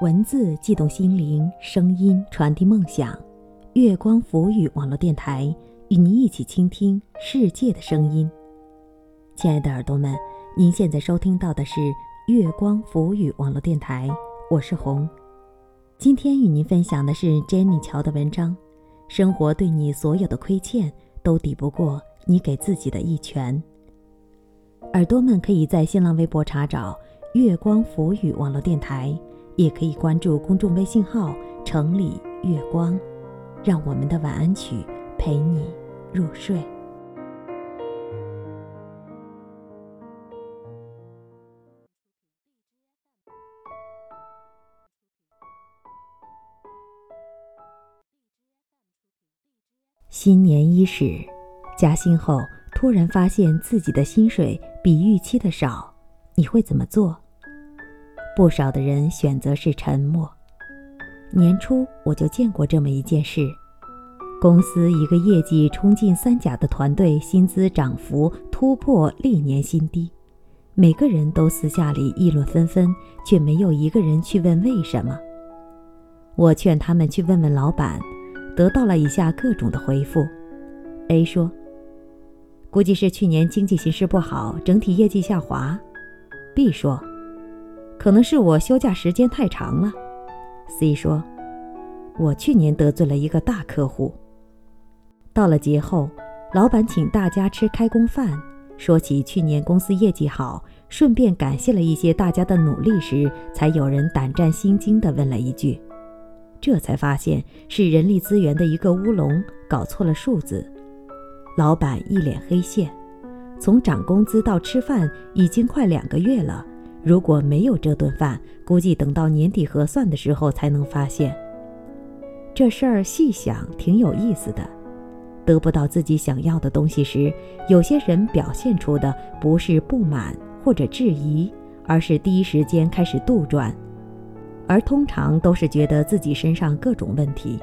文字悸动心灵，声音传递梦想。月光浮语网络电台与您一起倾听世界的声音。亲爱的耳朵们，您现在收听到的是月光浮语网络电台，我是红。今天与您分享的是 Jenny 乔的文章：生活对你所有的亏欠，都抵不过你给自己的一拳。耳朵们可以在新浪微博查找“月光浮语网络电台”。也可以关注公众微信号“城里月光”，让我们的晚安曲陪你入睡。新年伊始，加薪后突然发现自己的薪水比预期的少，你会怎么做？不少的人选择是沉默。年初我就见过这么一件事：公司一个业绩冲进三甲的团队，薪资涨幅突破历年新低，每个人都私下里议论纷纷，却没有一个人去问为什么。我劝他们去问问老板，得到了以下各种的回复：A 说，估计是去年经济形势不好，整体业绩下滑；B 说。可能是我休假时间太长了，C 说：“我去年得罪了一个大客户。”到了节后，老板请大家吃开工饭，说起去年公司业绩好，顺便感谢了一些大家的努力时，才有人胆战心惊地问了一句：“这才发现是人力资源的一个乌龙，搞错了数字。”老板一脸黑线，从涨工资到吃饭已经快两个月了。如果没有这顿饭，估计等到年底核算的时候才能发现。这事儿细想挺有意思的。得不到自己想要的东西时，有些人表现出的不是不满或者质疑，而是第一时间开始杜撰，而通常都是觉得自己身上各种问题。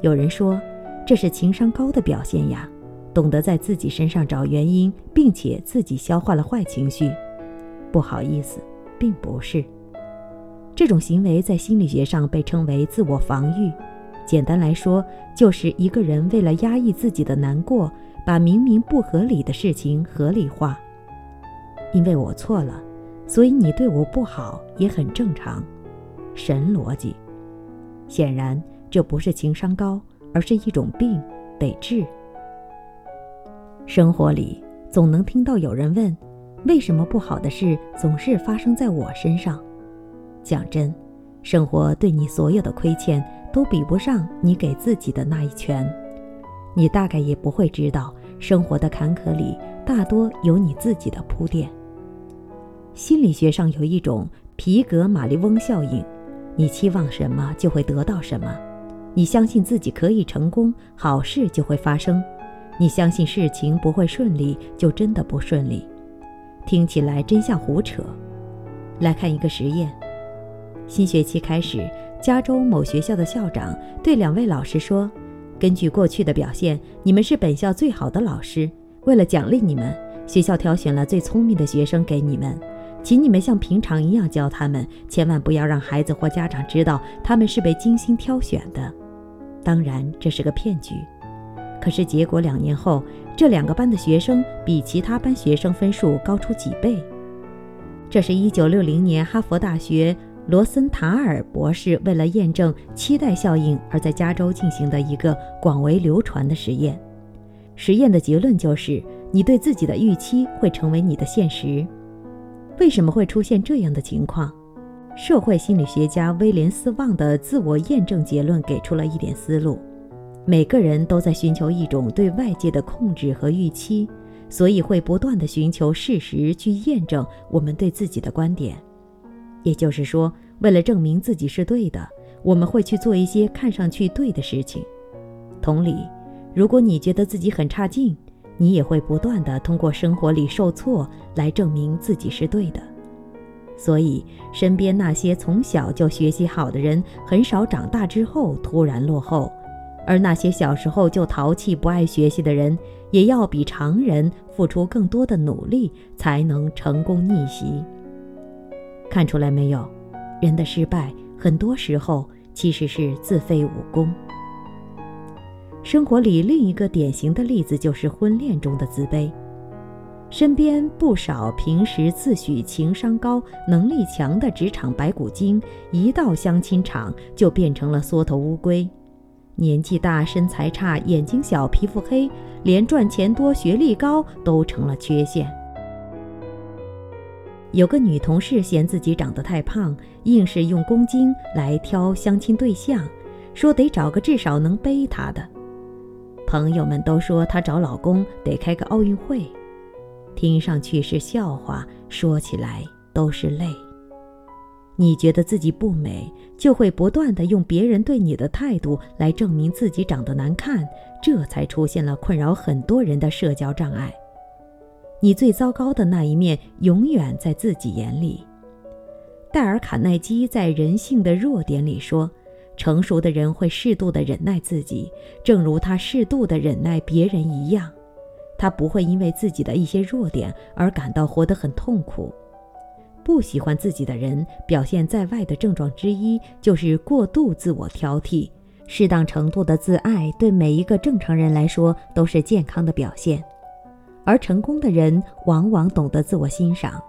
有人说，这是情商高的表现呀，懂得在自己身上找原因，并且自己消化了坏情绪。不好意思，并不是。这种行为在心理学上被称为自我防御。简单来说，就是一个人为了压抑自己的难过，把明明不合理的事情合理化。因为我错了，所以你对我不好也很正常。神逻辑。显然，这不是情商高，而是一种病，得治。生活里总能听到有人问。为什么不好的事总是发生在我身上？讲真，生活对你所有的亏欠都比不上你给自己的那一拳。你大概也不会知道，生活的坎坷里大多有你自己的铺垫。心理学上有一种皮格马利翁效应：你期望什么就会得到什么；你相信自己可以成功，好事就会发生；你相信事情不会顺利，就真的不顺利。听起来真像胡扯。来看一个实验：新学期开始，加州某学校的校长对两位老师说：“根据过去的表现，你们是本校最好的老师。为了奖励你们，学校挑选了最聪明的学生给你们，请你们像平常一样教他们，千万不要让孩子或家长知道他们是被精心挑选的。当然，这是个骗局。可是结果两年后。”这两个班的学生比其他班学生分数高出几倍。这是一九六零年哈佛大学罗森塔尔博士为了验证期待效应而在加州进行的一个广为流传的实验。实验的结论就是，你对自己的预期会成为你的现实。为什么会出现这样的情况？社会心理学家威廉斯旺的自我验证结论给出了一点思路。每个人都在寻求一种对外界的控制和预期，所以会不断的寻求事实去验证我们对自己的观点。也就是说，为了证明自己是对的，我们会去做一些看上去对的事情。同理，如果你觉得自己很差劲，你也会不断的通过生活里受挫来证明自己是对的。所以，身边那些从小就学习好的人，很少长大之后突然落后；而那些小时候就淘气不爱学习的人，也要比常人付出更多的努力，才能成功逆袭。看出来没有？人的失败，很多时候其实是自废武功。生活里另一个典型的例子就是婚恋中的自卑。身边不少平时自诩情商高、能力强的职场白骨精，一到相亲场就变成了缩头乌龟。年纪大、身材差、眼睛小、皮肤黑，连赚钱多、学历高都成了缺陷。有个女同事嫌自己长得太胖，硬是用公斤来挑相亲对象，说得找个至少能背她的。朋友们都说她找老公得开个奥运会，听上去是笑话，说起来都是泪。你觉得自己不美，就会不断的用别人对你的态度来证明自己长得难看，这才出现了困扰很多人的社交障碍。你最糟糕的那一面，永远在自己眼里。戴尔·卡耐基在《人性的弱点》里说。成熟的人会适度的忍耐自己，正如他适度的忍耐别人一样。他不会因为自己的一些弱点而感到活得很痛苦。不喜欢自己的人表现在外的症状之一就是过度自我挑剔。适当程度的自爱对每一个正常人来说都是健康的表现。而成功的人往往懂得自我欣赏。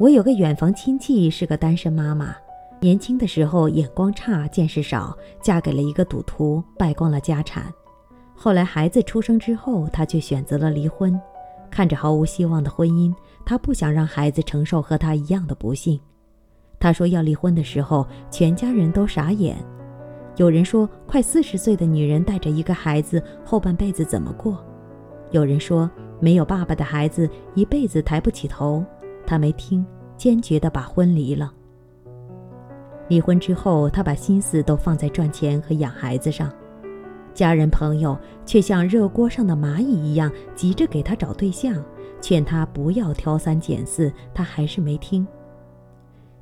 我有个远房亲戚是个单身妈妈。年轻的时候眼光差，见识少，嫁给了一个赌徒，败光了家产。后来孩子出生之后，她却选择了离婚。看着毫无希望的婚姻，她不想让孩子承受和她一样的不幸。她说要离婚的时候，全家人都傻眼。有人说，快四十岁的女人带着一个孩子，后半辈子怎么过？有人说，没有爸爸的孩子一辈子抬不起头。她没听，坚决地把婚离了。离婚之后，他把心思都放在赚钱和养孩子上，家人朋友却像热锅上的蚂蚁一样，急着给他找对象，劝他不要挑三拣四，他还是没听。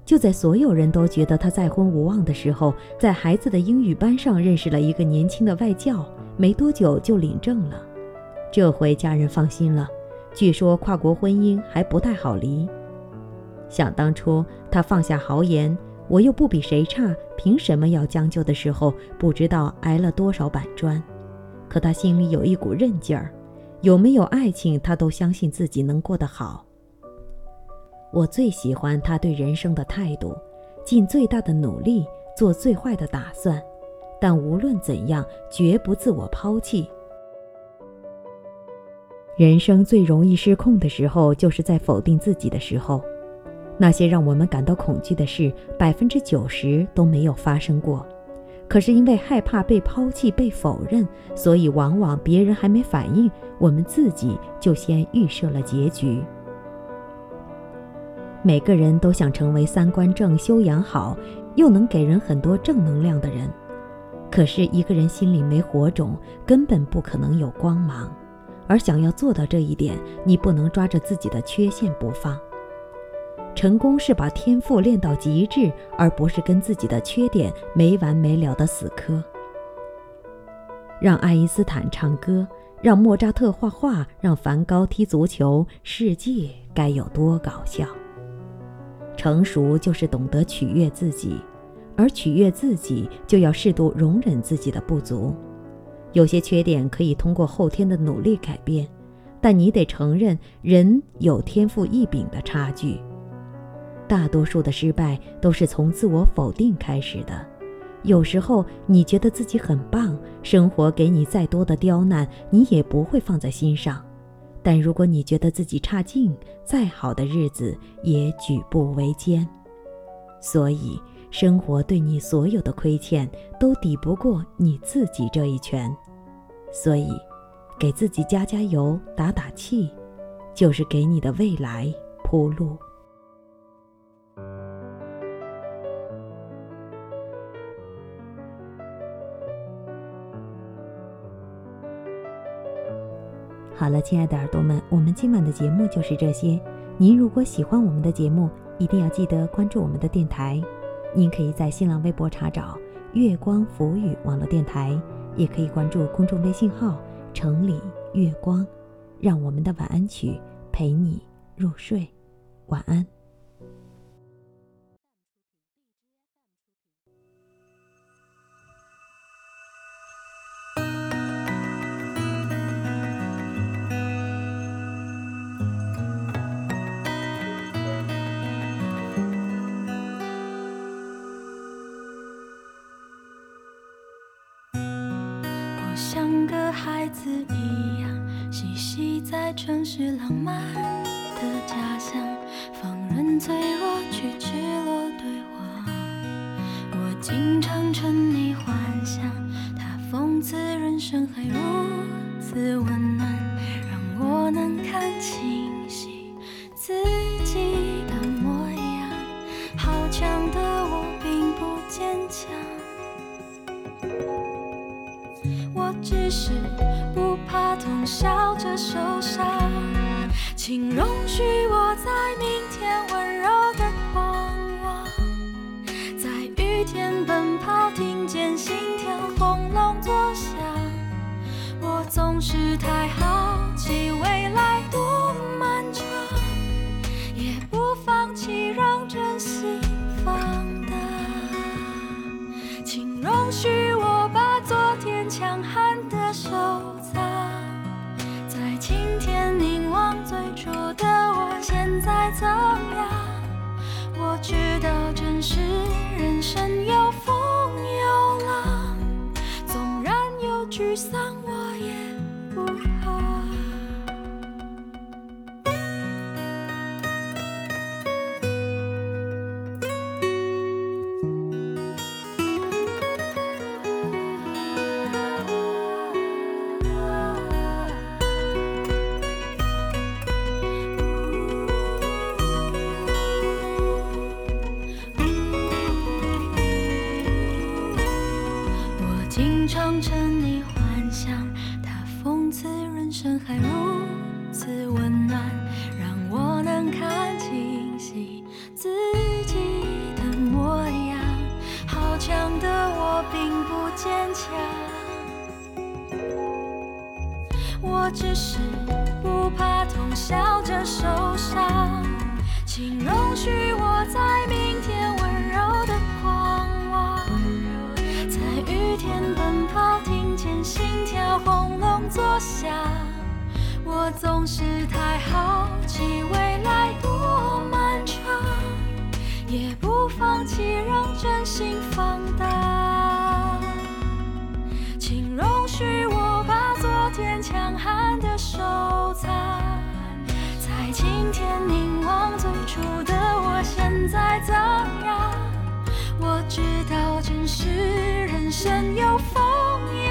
就在所有人都觉得他再婚无望的时候，在孩子的英语班上认识了一个年轻的外教，没多久就领证了。这回家人放心了，据说跨国婚姻还不太好离。想当初，他放下豪言。我又不比谁差，凭什么要将就的时候，不知道挨了多少板砖。可他心里有一股韧劲儿，有没有爱情，他都相信自己能过得好。我最喜欢他对人生的态度，尽最大的努力，做最坏的打算，但无论怎样，绝不自我抛弃。人生最容易失控的时候，就是在否定自己的时候。那些让我们感到恐惧的事，百分之九十都没有发生过。可是因为害怕被抛弃、被否认，所以往往别人还没反应，我们自己就先预设了结局。每个人都想成为三观正、修养好，又能给人很多正能量的人。可是一个人心里没火种，根本不可能有光芒。而想要做到这一点，你不能抓着自己的缺陷不放。成功是把天赋练到极致，而不是跟自己的缺点没完没了的死磕。让爱因斯坦唱歌，让莫扎特画画，让梵高踢足球，世界该有多搞笑？成熟就是懂得取悦自己，而取悦自己就要适度容忍自己的不足。有些缺点可以通过后天的努力改变，但你得承认人有天赋异禀的差距。大多数的失败都是从自我否定开始的。有时候你觉得自己很棒，生活给你再多的刁难，你也不会放在心上。但如果你觉得自己差劲，再好的日子也举步维艰。所以，生活对你所有的亏欠都抵不过你自己这一拳。所以，给自己加加油、打打气，就是给你的未来铺路。好了，亲爱的耳朵们，我们今晚的节目就是这些。您如果喜欢我们的节目，一定要记得关注我们的电台。您可以在新浪微博查找“月光浮语网络电台”，也可以关注公众微信号“城里月光”，让我们的晚安曲陪你入睡。晚安。像个孩子一样，嬉戏在城市浪漫的家乡，放任脆弱去赤裸对话。我经常沉溺幻想，他讽刺人生还如此温暖，让我能看清是不怕痛，笑着受伤，请容许我在明天温柔的狂妄，在雨天奔跑，听见心跳轰隆作响。我总是太好奇未来初的我，现在怎样？我知道，真实人生有风有浪，纵然有沮丧。坚强，我只是不怕痛，笑着受伤。请容许我在明天温柔的狂妄，在雨天奔跑。听见心跳轰隆作响，我总是太好奇未来多漫长，也不放弃让真心今天凝望最初的我，现在怎样？我知道真实人生有风雨。